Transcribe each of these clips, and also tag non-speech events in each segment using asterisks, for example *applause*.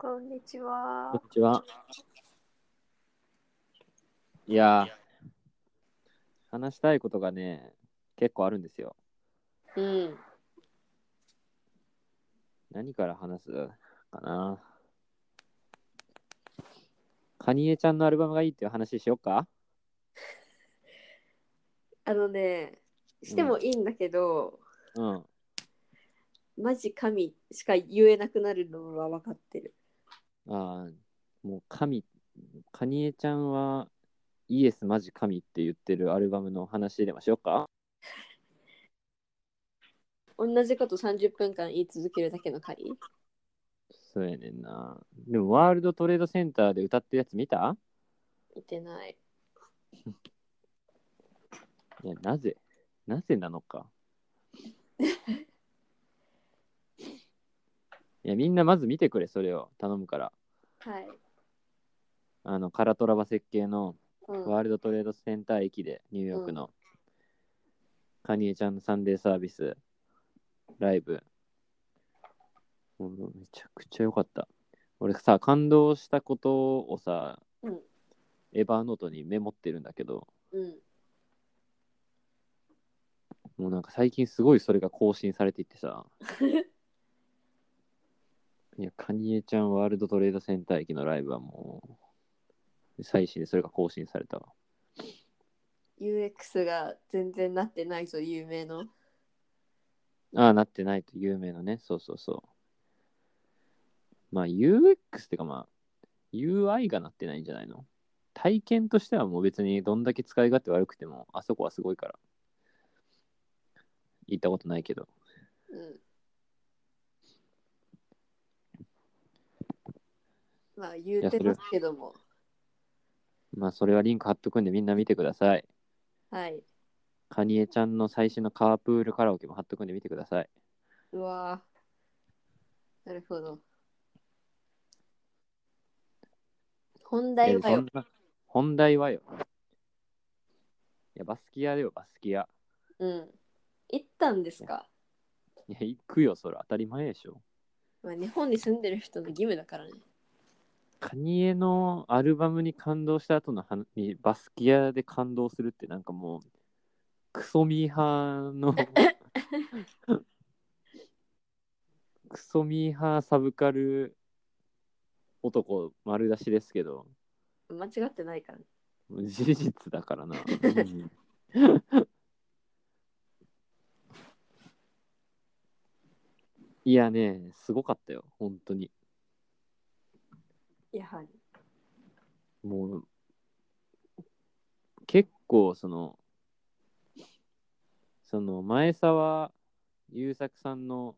こんにちこんはに。ちは。いやー、話したいことがね、結構あるんですよ。うん。何から話すかな。カニエちゃんのアルバムがいいっていう話しよっかあのね、してもいいんだけど、うん。マジ神しか言えなくなるのは分かってる。ああ、もう神、カニエちゃんはイエスマジ神って言ってるアルバムの話でもしよっか？同じこと30分間言い続けるだけの回？そうやねんな。でもワールドトレードセンターで歌ってるやつ見た？見てない。いや、なぜなぜなのか。*laughs* いや、みんなまず見てくれ、それを頼むから。はい。あの、カラトラバ設計のうん、ワールドトレードセンター駅で、ニューヨークの、カニエちゃんのサンデーサービス、ライブ。もうめちゃくちゃ良かった。俺さ、感動したことをさ、うんエヴァーノートにメモってるんだけど、うん。もうなんか最近すごいそれが更新されていってさ。*laughs* いや、カニエちゃんワールドトレードセンター駅のライブはもう、最新でそれが更新されたわ。UX が全然なってないぞ、有名の。ああ、なってないと有名なね。そうそうそう。まあ UX ってかまあ UI がなってないんじゃないの？体験としてはもう別にどんだけ使い勝手悪くてもあそこはすごいから。行ったことないけど。うん。まあ言うてますけども。まあそれはリンク貼っとくんでみんな見てください。はい。カニエちゃんの最新のカープールカラオケも貼っとくんで見てください。うわーなるほど。本題はよいやそん。な本題はよ。いや、バスキアだよ、バスキア。うん。行ったんですか？いや、行くよ、それ当たり前でしょ。まあ、日本に住んでる人の義務だからね。カニエのアルバムに感動した後の話にバスキアで感動するってなんかもうクソミーハーのクソミーハーサブカル男丸出しですけど。間違ってないからね。事実だからな、うん。いやねすごかったよ。本当にやはり。もう結構そのその前澤友作さんの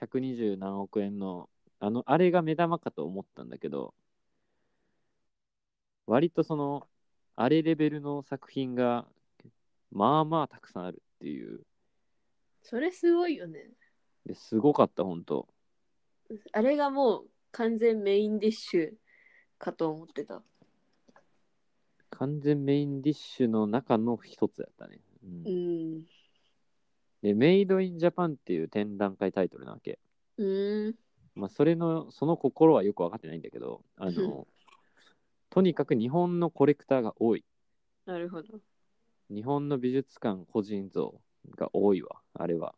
120何億円のあのあれが目玉かと思ったんだけど割とそのあれレベルの作品がまあまあたくさんあるっていうそれすごいよね。ですごかった本当あれがもう完全メインディッシュかと思ってた。完全メインディッシュの中の一つやったね、うんうん。でメイドインジャパンっていう展覧会タイトルなわけうーん。まあ、それの、その心はよく分かってないんだけど、あうんの、*laughs* とにかく日本のコレクターが多い。なるほど。日本の美術館個人像が多いわ、あれは。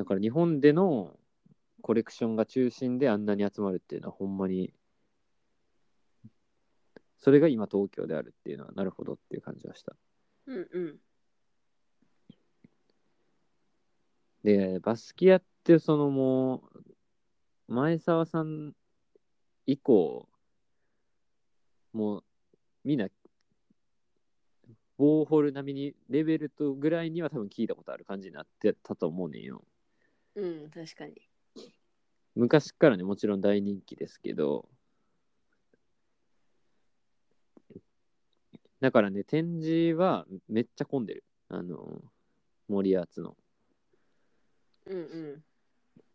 だから日本でのコレクションが中心であんなに集まるっていうのはほんまに、それが今東京であるっていうのはなるほどっていう感じはした。うんうん。で、バスキアってそのもう、前澤さん以降、もうみんな、ウォーホル並みにレベルとぐらいには多分聞いたことある感じになってたと思うねんよ。うん、確かに。昔からね、もちろん大人気ですけど、だからね、展示はめっちゃ混んでる。あの、森アーツの。うんうん。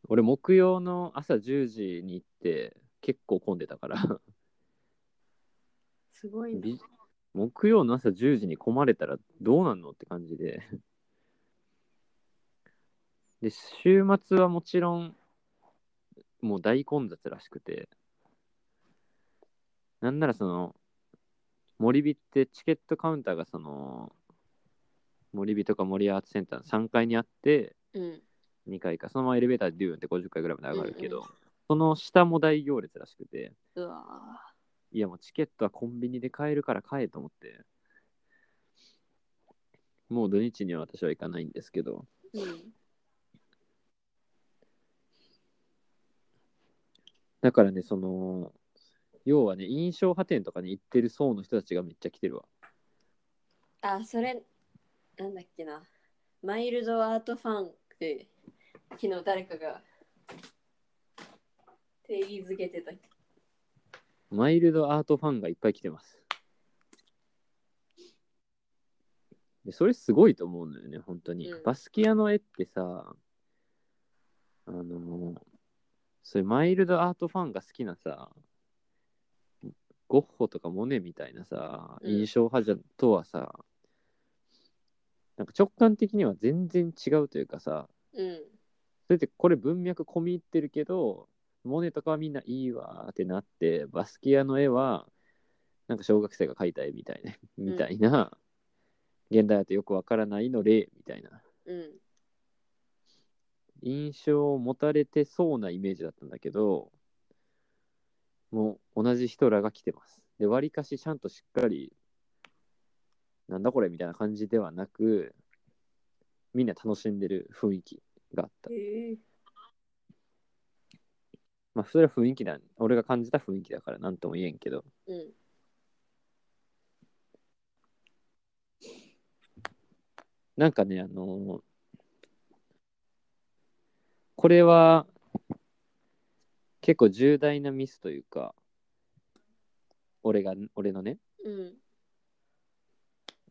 俺木曜の朝10時に行って結構混んでたからすごいな。び木曜の朝10時に混まれたらどうなんのって感じでで、週末はもちろん、もう大混雑らしくて、なんならその、森火ってチケットカウンターがその、森火とか森アーツセンターの3階にあって、うん。2階か、そのままエレベーターでビューンって50階ぐらいまで上がるけど、うんうその下も大行列らしくて、うわいやもうチケットはコンビニで買えるから買えと思って、もう土日には私は行かないんですけど、ーうん。だからね、その、要はね、印象派店とかに行ってる層の人たちがめっちゃ来てるわ。あ、それ、なんだっけな。マイルドアートファンって、昨日誰かが定義づけてた。マイルドアートファンがいっぱい来てます。でそれすごいと思うのよね、本当に。うんバスキアの絵ってさ、あのそういうマイルドアートファンが好きなさ、ゴッホとかモネみたいなさ、うん印象派じゃとはさ、なんか直感的には全然違うというかさ、うん。それってこれ文脈込み入ってるけど、モネとかはみんないいわーってなって、バスキアの絵は、なんか小学生が描いた絵みたいな、みたいな、現代だとよくわからないの例みたいな、うん。印象を持たれてそうなイメージだったんだけど、もう同じ人らが来てます。で、わりかしちゃんとしっかり、なんだこれみたいな感じではなく、みんな楽しんでる雰囲気があった。へえ。まあ、それは雰囲気だ。俺が感じた雰囲気だから何とも言えんけど。うん。なんかね、あのーこれは結構重大なミスというか、俺が、俺のね、うん。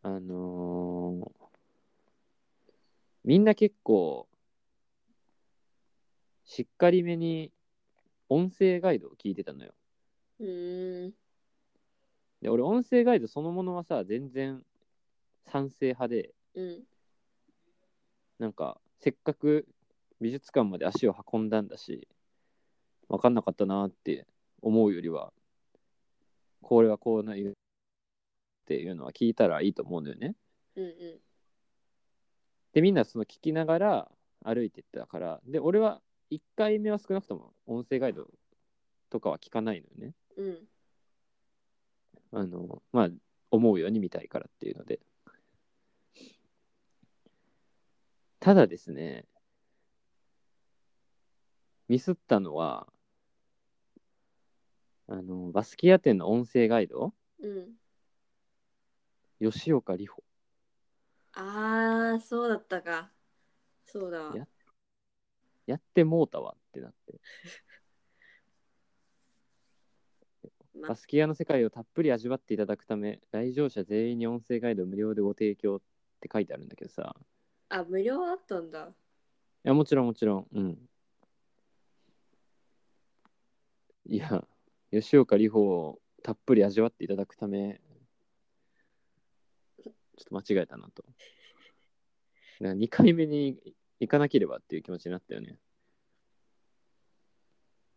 あのーみんな結構、しっかりめに音声ガイドを聞いてたのよ。うーん。で、俺音声ガイドそのものはさ、全然賛成派で、うん。なんか、せっかく美術館まで足を運んだんだし、分かんなかったなって思うよりは、これはこうないうっていうのは聞いたらいいと思うんだよね。うんうん。で、みんなその聞きながら歩いてったから、で、俺は1回目は少なくとも音声ガイドとかは聞かないのよね。うん。あの、まあ、思うように見たいからっていうので。ただですね、ミスったのは、あの、バスキア店の音声ガイド、うん。吉岡里帆。ああ、そうだったか。そうだわい。ややってもうたわってなって。*laughs* まバスキアの世界をたっぷり味わっていただくため、来場者全員に音声ガイドを無料でご提供って書いてあるんだけどさ、あ、無料あったんだ。いや、もちろんもちろん、うん。いや、吉岡里帆をたっぷり味わっていただくため、ちょっと間違えたなと。2回目に行かなければっていう気持ちになったよね。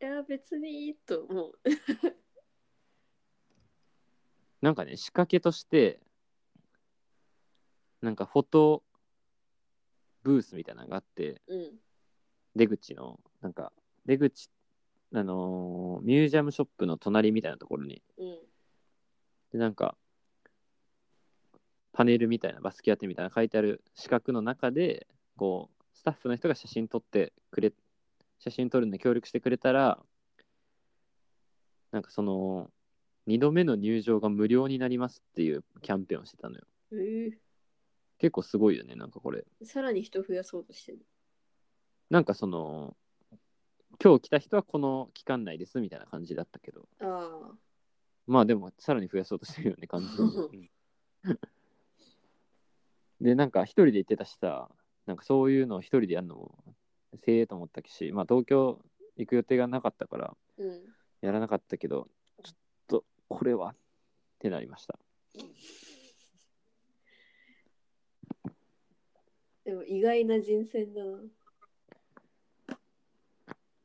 いや、別にいいと思う。*laughs* なんかね、仕掛けとして、なんかフォトブースみたいなのがあって、うん。出口の、なんか、出口、あのーミュージアムショップの隣みたいなところに、うん。で、なんか、パネルみたいな、バスキアテみたいな書いてある四角の中で、こう、スタッフの人が写真撮ってくれ、写真撮るのに協力してくれたら、なんかその、2度目の入場が無料になりますっていうキャンペーンをしてたのよ。え結構すごいよね、なんかこれ。ー、さらに人増やそうとしてる。なんかその、今日来た人はこの期間内ですみたいな感じだったけど、ああ。まあでもさらに増やそうとしてるよね、感じ。*laughs* うんで、なんか一人で行ってたしさ、なんかそういうのを一人でやるのも、せえと思ったし、まあ東京行く予定がなかったから、うん。やらなかったけど、ちょっとこれはってなりました。でも意外な人選だな。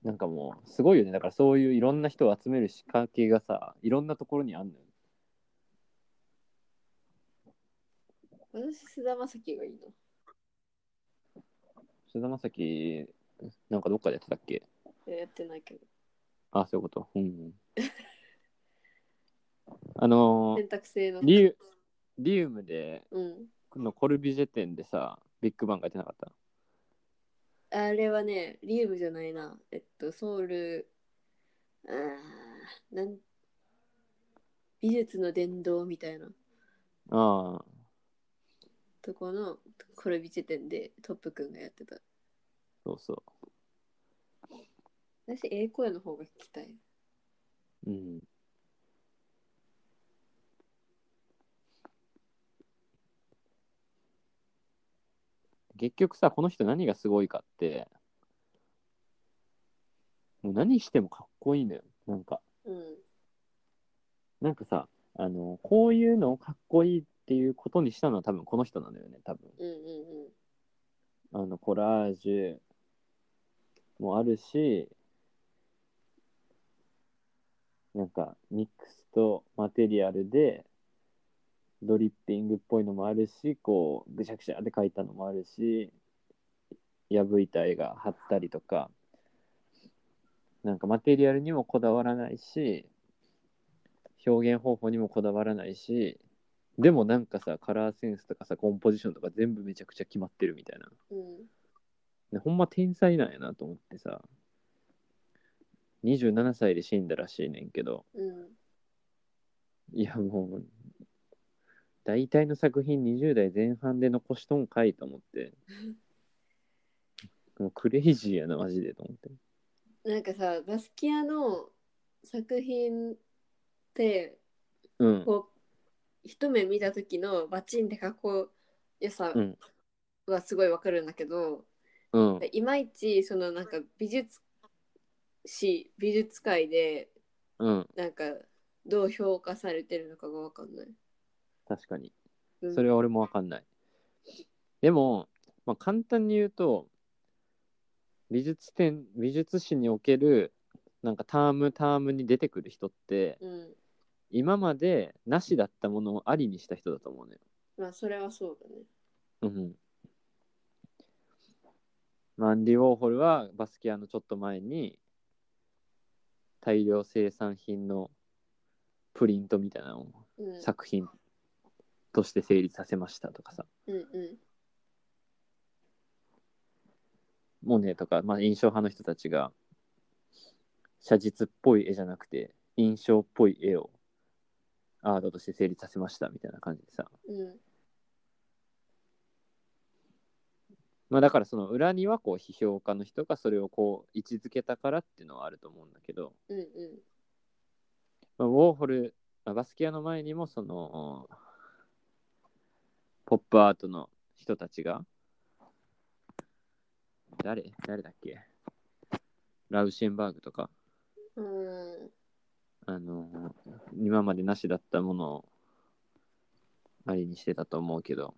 なんかもうすごいよねだからそういういろんな人を集める仕掛けがさいろんなところにあんのよ私、菅田将暉がいいの。菅田将暉なんかどっかでやってたっけ？えやってないけど。あそういうこと？うんうんあのー選択制の。リュリウムでうん。のコルビジェ店でさビッグバンがやってなかったあれはね、リウムじゃないな。えっと、ソウル、あーなん美術の殿堂みたいなああとこのコルビチェ店でトップくんがやってた。そうそ私、英声の方が聞きたい。ううん結局さこの人何がすごいかってもう何してもかっこいいのよ。なんか。うん。なんかさあのこういうのをかっこいいっていうことにしたのは多分この人なのよね多分。うんうんあのコラージュ。もあるしなんかミックスとマテリアルでドリッピングっぽいのもあるしこうぐしゃぐしゃって書いたのもあるし破いた絵が貼ったりとかなんかマテリアルにもこだわらないし表現方法にもこだわらないしでもなんかさカラーセンスとかさコンポジションとか全部めちゃくちゃ決まってるみたいなうん。ほんま天才なんやなと思ってさ27歳で死んだらしいねんけどうん。いやもう大体の作品20代前半で残しとんかいと思って。もうクレイジーやなマジでと思って。なんかさ、バスキアの作品って、うん。こう、一目見た時のバチンってかっこよさうん。はすごいわかるんだけど、うん。いまいちそのなんか美術史美術界でうん。なんかどう評価されてるのかがわかんない。確かにうんそれは俺もわかんないでも、まあ、簡単に言うと美術展美術史におけるなんかタームタームに出てくる人ってうん。今までなしだったものをありにした人だと思うのよ。まあそれはそうだね。うん。マンディ・ウォーホルはバスキアのちょっと前に大量生産品のプリントみたいなのをうん。作品として成立させましたとかさ、うんうん。モネとか、まあ、印象派の人たちが写実っぽい絵じゃなくて印象っぽい絵をアートとして成立させましたみたいな感じでさ、うん。まあ、だからその裏にはこう批評家の人がそれをこう位置づけたからっていうのはあると思うんだけど、うんうん。まあ、ウォーホル、まあバスキアの前にもそのポップアートの人たちが。誰？誰だっけ？ラウシェンバーグとか。うん。あの今までなしだったものを。ありにしてたと思うけど。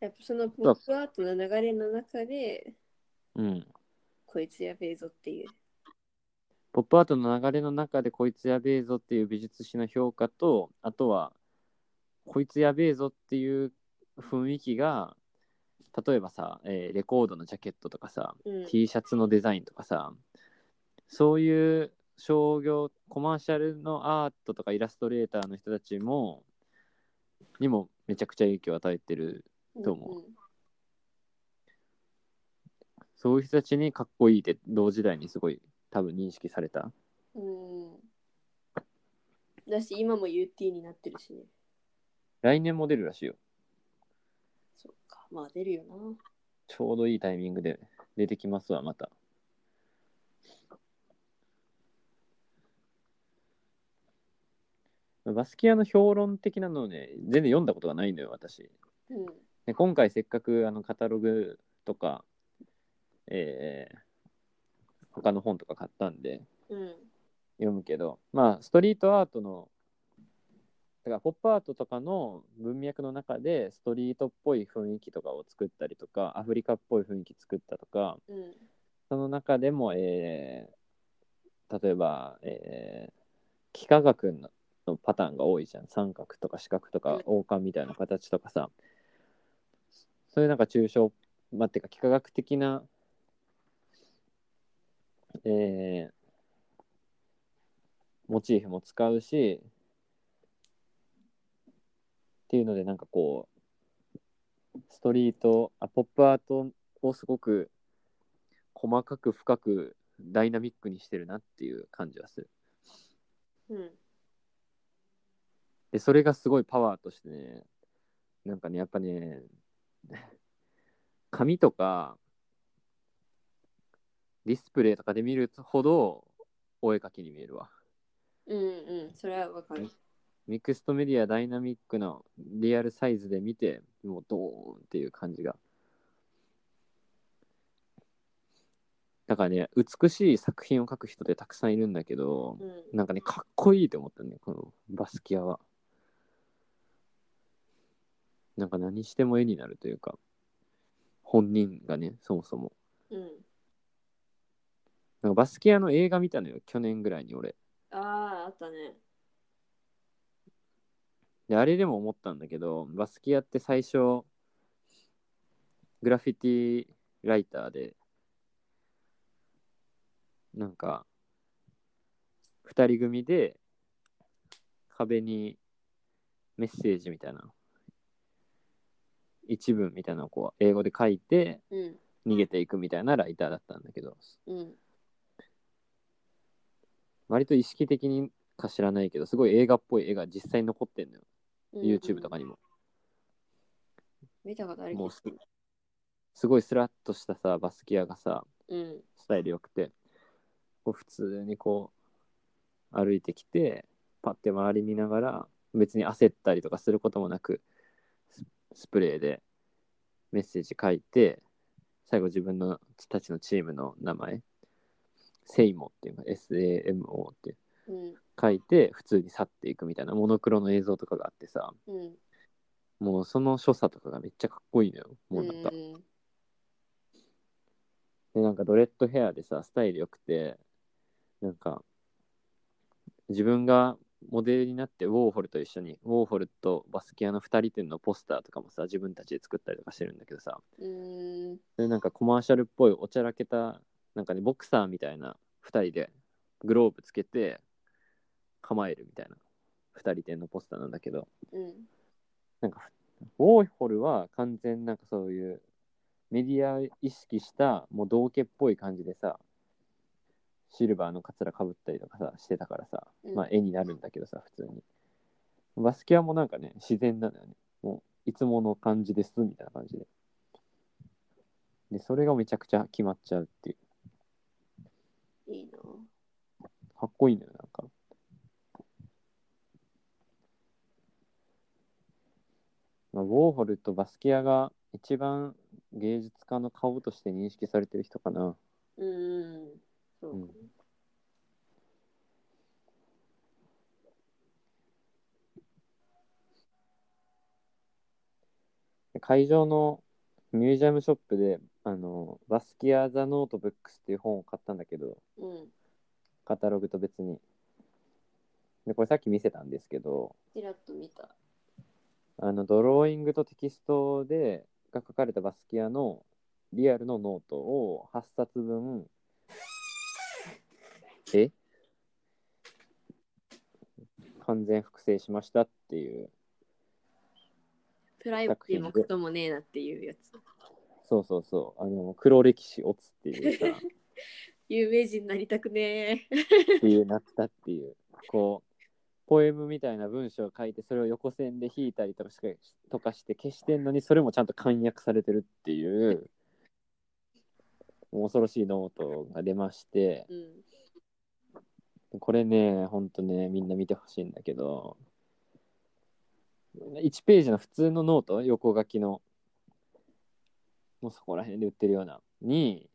やっぱそのポップアートの流れの中で、うん。こいつやべえぞっていう。ポップアートの流れの中でこいつやべえぞっていう美術史の評価とあとはこいつやべえぞっていう雰囲気が例えばさ、えーレコードのジャケットとかさ、うん。T シャツのデザインとかさそういう商業コマーシャルのアートとかイラストレーターの人たちもにもめちゃくちゃ影響を与えてると思うそういう人たちにかっこいいって同時代にすごい多分認識されたうん。うん。だし、今も UT になってるしね。来年も出るらしいよそっか。まあ出るよな。ちょうどいいタイミングで出てきますわまたバスキアの評論的なのをね全然読んだことがないのよ私うん。で今回せっかくあのカタログとか、えー他の本とか買ったんでうん。読むけどまあストリートアートのだからポップアートとかの文脈の中でストリートっぽい雰囲気とかを作ったりとかアフリカっぽい雰囲気作ったとかうん。その中でも、えー例えば、えー幾何学ののパターンが多いじゃん。三角とか四角とかうん。王冠みたいな形とかさ。そういうなんか抽象まあ、てか幾何学的なえーモチーフも使うしっていうのでなんかこうストリートあポップアートをすごく細かく深くダイナミックにしてるなっていう感じはする。うん。でそれがすごいパワーとしてねなんかねやっぱね紙とかディスプレイとかで見るほどお絵描きに見えるわ。うんうんそれはわかる。ミクストメディアダイナミックなリアルサイズで見てもうドーンっていう感じが。だからね美しい作品を描く人ってたくさんいるんだけどうん。なんかねかっこいいと思ったねこのバスキアは。なんか何しても絵になるというか本人がねそもそも。うんなんかバスキアの映画見たのよ去年ぐらいに俺。あああったね。であれでも思ったんだけどバスキアって最初グラフィティライターでなんか二人組で壁にメッセージみたいな一文みたいなのをこう英語で書いてうん。逃げていくみたいなライターだったんだけど。うん割と意識的にか知らないけどすごい映画っぽい絵が実際に残ってんのよ、うん YouTube とかにも。見たことあるもうすすごいスラッとしたさバスキアがさうん。スタイル良くてこう普通にこう歩いてきてパッて周り見ながら別に焦ったりとかすることもなくススプレーでメッセージ書いて最後自分のたちのチームの名前セイモっていうの SAMO ってう。ん。書いて普通に去っていくみたいなモノクロの映像とかがあってさうん。もうその所作とかがめっちゃかっこいいのよもうなんか、うん。でなんかドレッドヘアでさスタイル良くてなんか自分がモデルになってウォーホルと一緒にウォーホルとバスキアの2人展のポスターとかもさ自分たちで作ったりとかしてるんだけどさ。うん。でなんかコマーシャルっぽいおちゃらけたなんかねボクサーみたいな2人でグローブつけて構えるみたいな2人展のポスターなんだけどうん。なんかウォーホルは完全なんかそういうメディア意識したもう道家っぽい感じでさシルバーのカツラかぶったりとかさしてたからさ、うん。まあ絵になるんだけどさ普通に。バスキアもなんかね自然なのよね。もういつもの感じですみたいな感じで。でそれがめちゃくちゃ決まっちゃうっていういいな。かっこいいのよなんか。まあ、ウォーホルとバスキアが一番芸術家の顔として認識されてる人かな。うんそうか。うん。会場のミュージアムショップであのバスキア・ The Notebooks っていう本を買ったんだけどうん。カタログと別に。でこれさっき見せたんですけどちらっと見た。あのドローイングとテキストでが書かれたバスキアのリアルのノートを8冊分 *laughs* え？完全複製しましたっていう。プライバシーもクソもねえなっていうやつそうそうそう。あの黒歴史オツっていうさ *laughs* 有名人になりたくねえっていうなったっていうこうポエムみたいな文章を書いてそれを横線で引いたりとかしてとかして消してんのにそれもちゃんと完訳されてるっていう恐ろしいノートが出まして。うんこれねほんとねみんな見てほしいんだけど。1ページの普通のノート横書きのもうそこら辺で売ってるようなに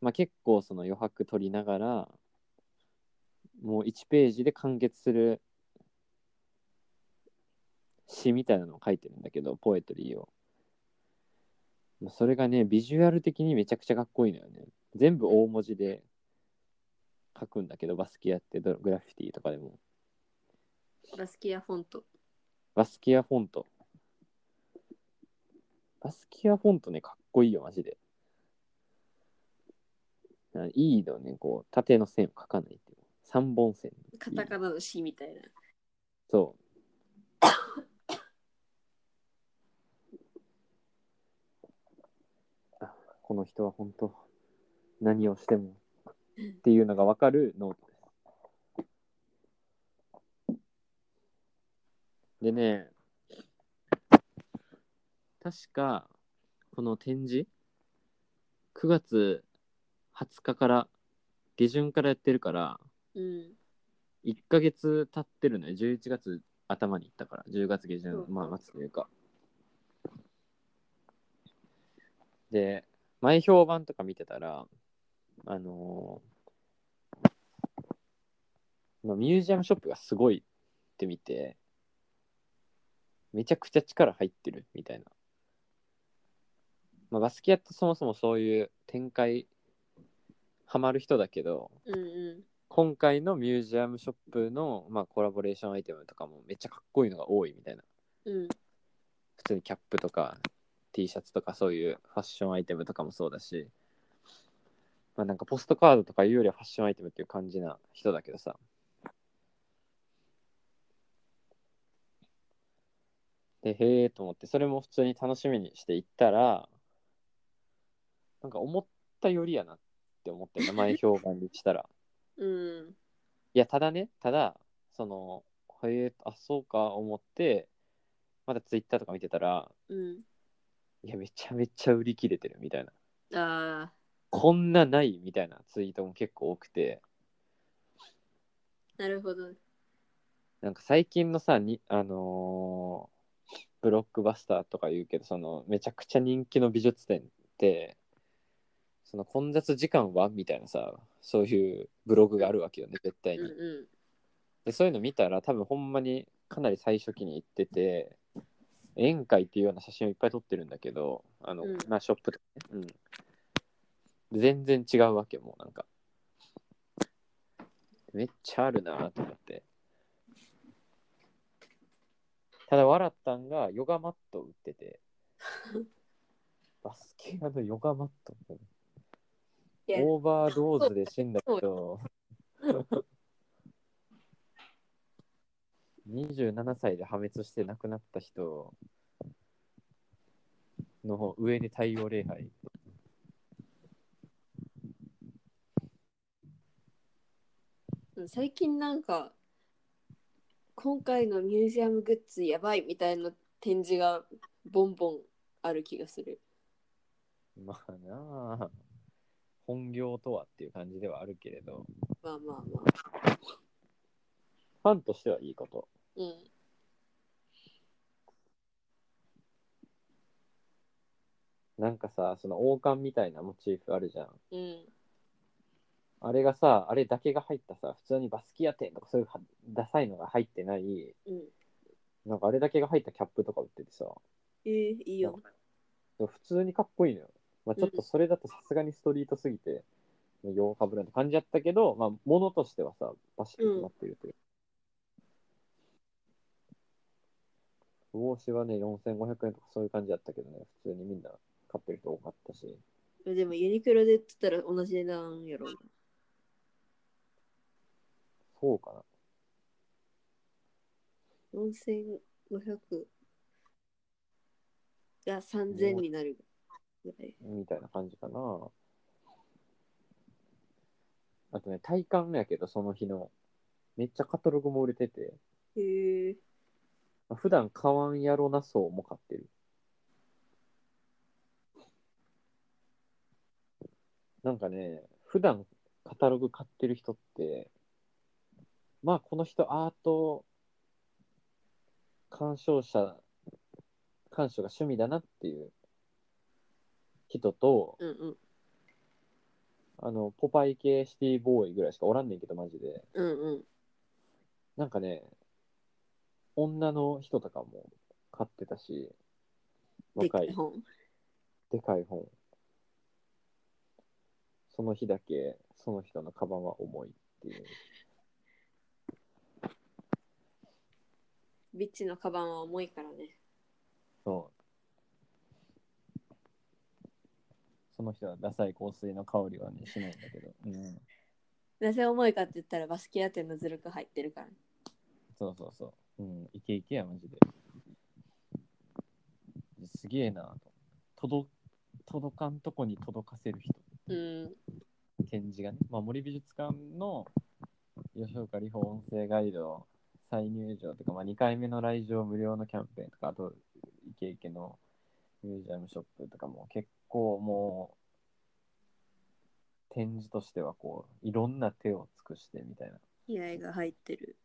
まあ結構その余白取りながらもう1ページで完結する詩みたいなのを書いてるんだけど、ポエトリーを。まあそれがね、ビジュアル的にめちゃくちゃかっこいいのよね。全部大文字で書くんだけど、バスキアってドグラフィティとかでも。バスキアフォント。バスキアフォント。バスキアフォントね、かっこいいよ、マジで。あいいのね、こう、縦の線を描かないっていう。三本線。カタカナの詩みたいな。そう。あこの人は本当、何をしてもっていうのがわかるノートです。でね、確か、この展示、9月20日から、下旬からやってるから、うん。1ヶ月経ってるのよ。11月頭に行ったから、10月下旬、うんまあ末というか。で、前評判とか見てたら、あのーまあ、ミュージアムショップがすごいって見て、めちゃくちゃ力入ってるみたいな。まあ、バスキアってそもそもそういう展開ハマる人だけど、うんうん。今回のミュージアムショップの、まあ、コラボレーションアイテムとかもめっちゃかっこいいのが多いみたいなうん。普通にキャップとか T シャツとかそういうファッションアイテムとかもそうだし、まあ、なんかポストカードとかいうよりはファッションアイテムっていう感じな人だけどさでへえと思ってそれも普通に楽しみにして行ったらなんか思ったよりやなって思って名前評判にしたらうん。いや、ただね、ただ、その、へえ、あ、そうか、思って、まだツイッターとか見てたら、うん。いや、めちゃめちゃ売り切れてるみたいな。ああ、こんなないみたいなツイートも結構多くて、なるほど。なんか最近のさ、にあのーブロックバスターとか言うけど、その、めちゃくちゃ人気の美術展って、その混雑時間は？みたいなさ、そういうブログがあるわけよね、絶対に。うんうでそういうの見たら多分ほんまにかなり最初期に行ってて宴会っていうような写真をいっぱい撮ってるんだけどあの、うん。まあショップとかね、うん、全然違うわけもうなんか。めっちゃあるなと思って。ただ笑ったんがヨガマット売ってて。*laughs* バスケアのヨガマットオーバードーズで死んだ人27歳で破滅して亡くなった人の上に太陽礼拝ん。最近なんか、今回のミュージアムグッズやばいみたいな展示がボンボンある気がする。まあなあ本業とはっていう感じではあるけれどまあまあまあ。ファンとしてはいいことうん。なんかさその王冠みたいなモチーフあるじゃんうん。あれがさあれだけが入ったさ普通にバスキア店とかそういうはダサいのが入ってないうん。なんかあれだけが入ったキャップとか売っててさえー、いいよ。普通にかっこいいのよ。まあ、ちょっとそれだとさすがにストリートすぎて、洋かぶるって感じやったけど、まあ、ものとしてはさ、バシッと決まってるという。帽子はね、4500円とかそういう感じやったけどね、普通にみんな買ってる人多かったし。でもユニクロで言ったら同じ値段やろ。そうかな。4500が3000になる。みたいな感じかな。あとね、体感やけど、その日の。めっちゃカタログも売れてて、へえ。まあ普段買わんやろなそうも買ってる。なんかね、普段カタログ買ってる人って、まあこの人アート鑑賞者、鑑賞が趣味だなっていう人と、うんうん。あの、ポパイ系シティボーイぐらいしかおらんねんけど、マジで。うんうん。なんかね、女の人とかも買ってたし、で若い、かい本。でかい本。その日だけ、その人のカバンは重いっていう。*laughs* ビッチのカバンは重いからね。そう。その人はダサい香水の香りはね、しないんだけど。うん。なぜ重いかって言ったらバスキア店のズルク入ってるから。そうそうそう。うん。イケイケや、マジで。すげえなと。届届かんとこに届かせる人。うん。展示がね。まあ、森美術館の吉岡里帆音声ガイド再入場とか、まあ、2回目の来場無料のキャンペーンとか、あと、イケイケのミュージアムショップとかも結構もう、展示としてはこう、いろんな手を尽くしてみたいな気合が入ってる。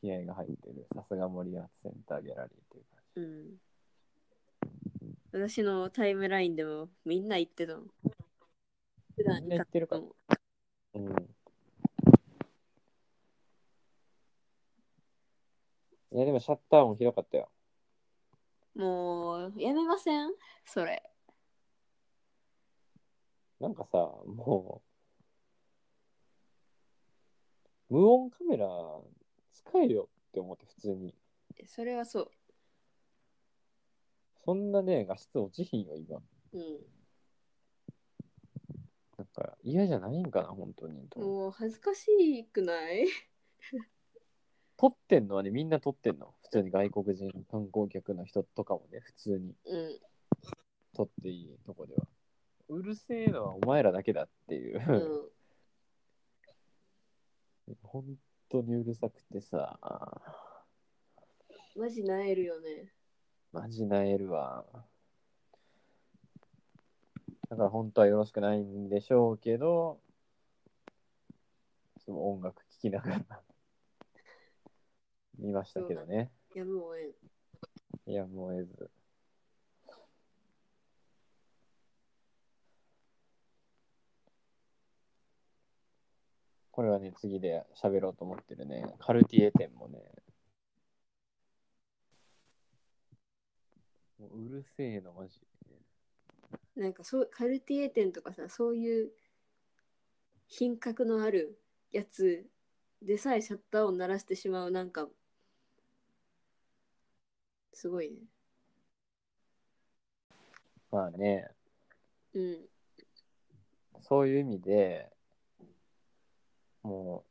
気合が入ってる、さすが森アーツセンターギャラリーっていう感じ。うん。私のタイムラインでもみんな言ってたの。普段みんな言ってるかもうん。いや、でもシャッターも広かったよ。もうやめません？それ。なんかさ、もう、無音カメラ使えよって思って普通に。それはそう。そんなね、画質落ちひんよ、今。うん。なんか嫌じゃないんかな、本当に。ともう恥ずかしくない？*laughs* 撮ってんのはね、みんな撮ってんの。普通に外国人観光客の人とかもね、普通にうん。撮っていいとこでは。うるせえのはお前らだけだっていう。うん。本当にうるさくてさ、マジなえるよね。マジなえるわ。だから本当はよろしくないんでしょうけど、その音楽聴きながら見ましたけどね。やむをえん。やむを得ず。これはね、次で喋ろうと思ってるね。カルティエ店もね。もううるせえの、マジ。なんかそうカルティエ店とかさそういう品格のあるやつでさえシャッターを鳴らしてしまうなんかすごいねまあね、うんそういう意味で、も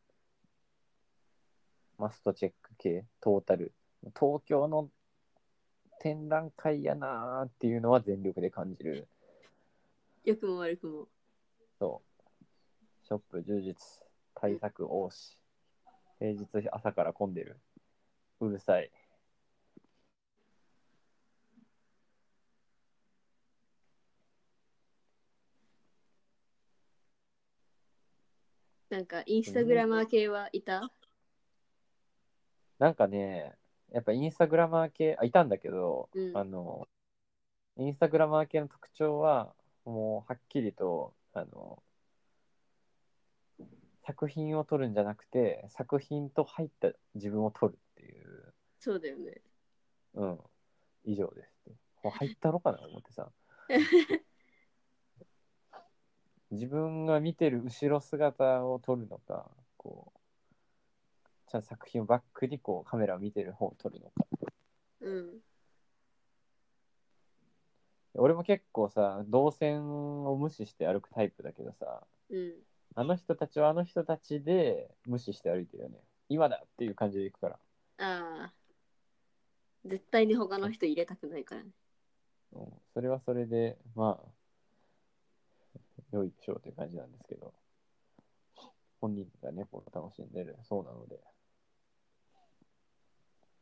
う、マストチェック系、トータル。東京の展覧会やなーっていうのは全力で感じる。良くも悪くもそう。ショップ充実、対策多し、平日朝から混んでる。うるさい。なんかインスタグラマー系はいた？なんかね、やっぱインスタグラマー系、あ、いたんだけど、うん。あの、インスタグラマー系の特徴は、もうはっきりと、あの、作品を撮るんじゃなくて、作品と入った自分を撮るっていう、そうだよね。うん、以上です。もう入ったろかな思ってさ。*laughs* 自分が見てる後ろ姿を撮るのか、こう、ちゃんと作品をバックにこうカメラを見てる方を撮るのか。うん俺も結構さ、動線を無視して歩くタイプだけどさ、うんあの人たちはあの人たちで無視して歩いてるよね。今だっていう感じで行くから。ああ絶対に他の人入れたくないからねうん、それはそれで、まあ、良いでしょうという感じなんですけど、本人がね、こう楽しんでるそうなので。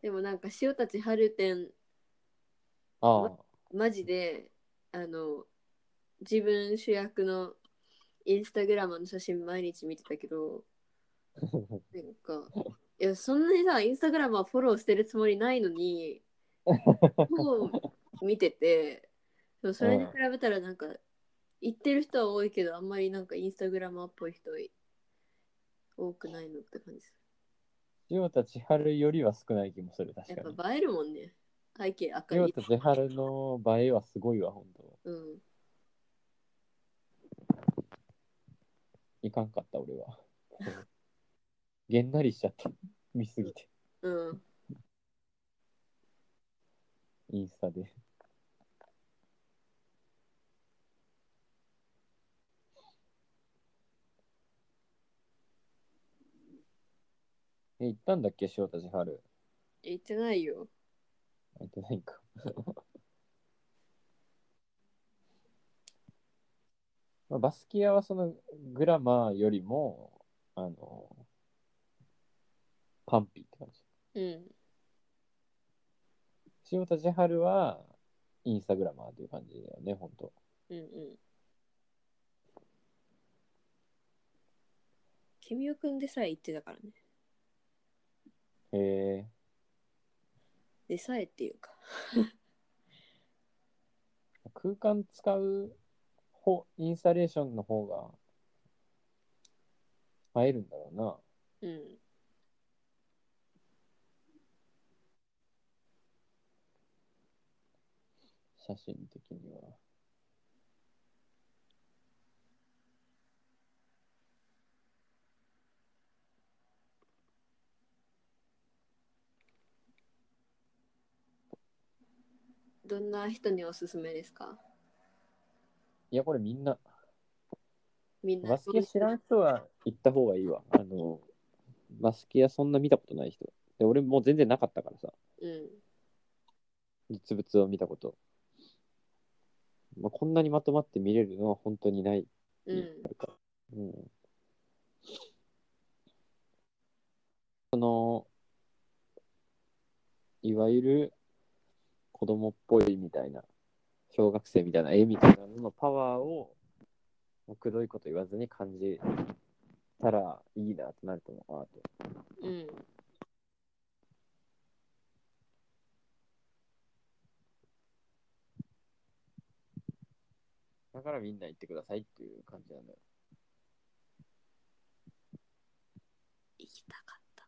でもなんか塩たち春店ああ、マジであの自分主役のインスタグラムの写真毎日見てたけど *laughs* なんかいやそんなにさインスタグラムはフォローしてるつもりないのにフォロー見ててそれに比べたらなんか言ってる人は多いけどあんまりなんかインスタグラマーっぽい人多くないのって感じです塩田千春よりは少ない気もする、確かに。やっぱ映えるもんね背景赤い。塩田千春の映えはすごいわ、ほんと。うん。いかんかった、俺は。げんなりしちゃった。見すぎて。うん。インスタで。え、行ったんだっけ、塩田千春。言ってないよ。行ってないんか。*laughs* まあ、バスキアはそのグラマーよりも、あの、パンピーって感じ。うん。塩田千春はインスタグラマーっていう感じだよね、ほんと。うんうん。ケミオくんでさえ言ってたからね。へえ。でさえっていうか。空間使う方インスタレーションの方が映えるんだろうな。うん。写真的には。どんな人におすすめですか？いや、これみんな、みんな？バスキア知らん人は行った方がいいわ。あの、バスキアそんな見たことない人。で、俺もう全然なかったからさ、うん。実物を見たこと。まあ、こんなにまとまって見れるのは本当にない。うん。うん。その、いわゆる子供っぽいみたいな、小学生みたいな絵みたいなののパワーを、くどいこと言わずに感じたらいいなってなると思う、アート。うん。だからみんな行ってくださいっていう感じなんだよ。行きたかった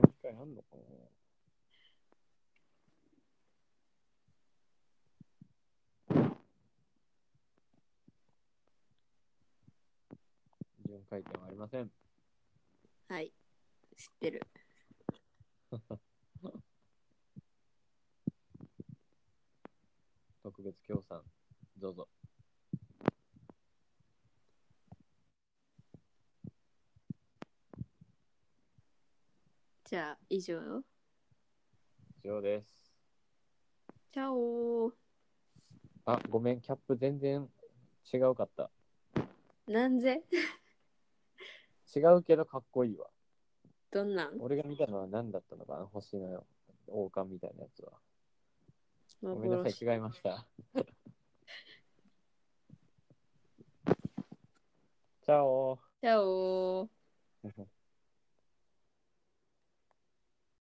な。機会あんのかな巡回転はありません。はい。知ってる。特別協賛、どうぞ。じゃあ、以上よ。以上です。チャオあ、ごめん、キャップ全然違うかった。なんぜ？違うけどかっこいいわ。どんなん？俺が見たのは何だったのかな？星の王冠みたいなやつは。ごめんなさ幻い、違いました。*laughs* チャオチャオ *laughs*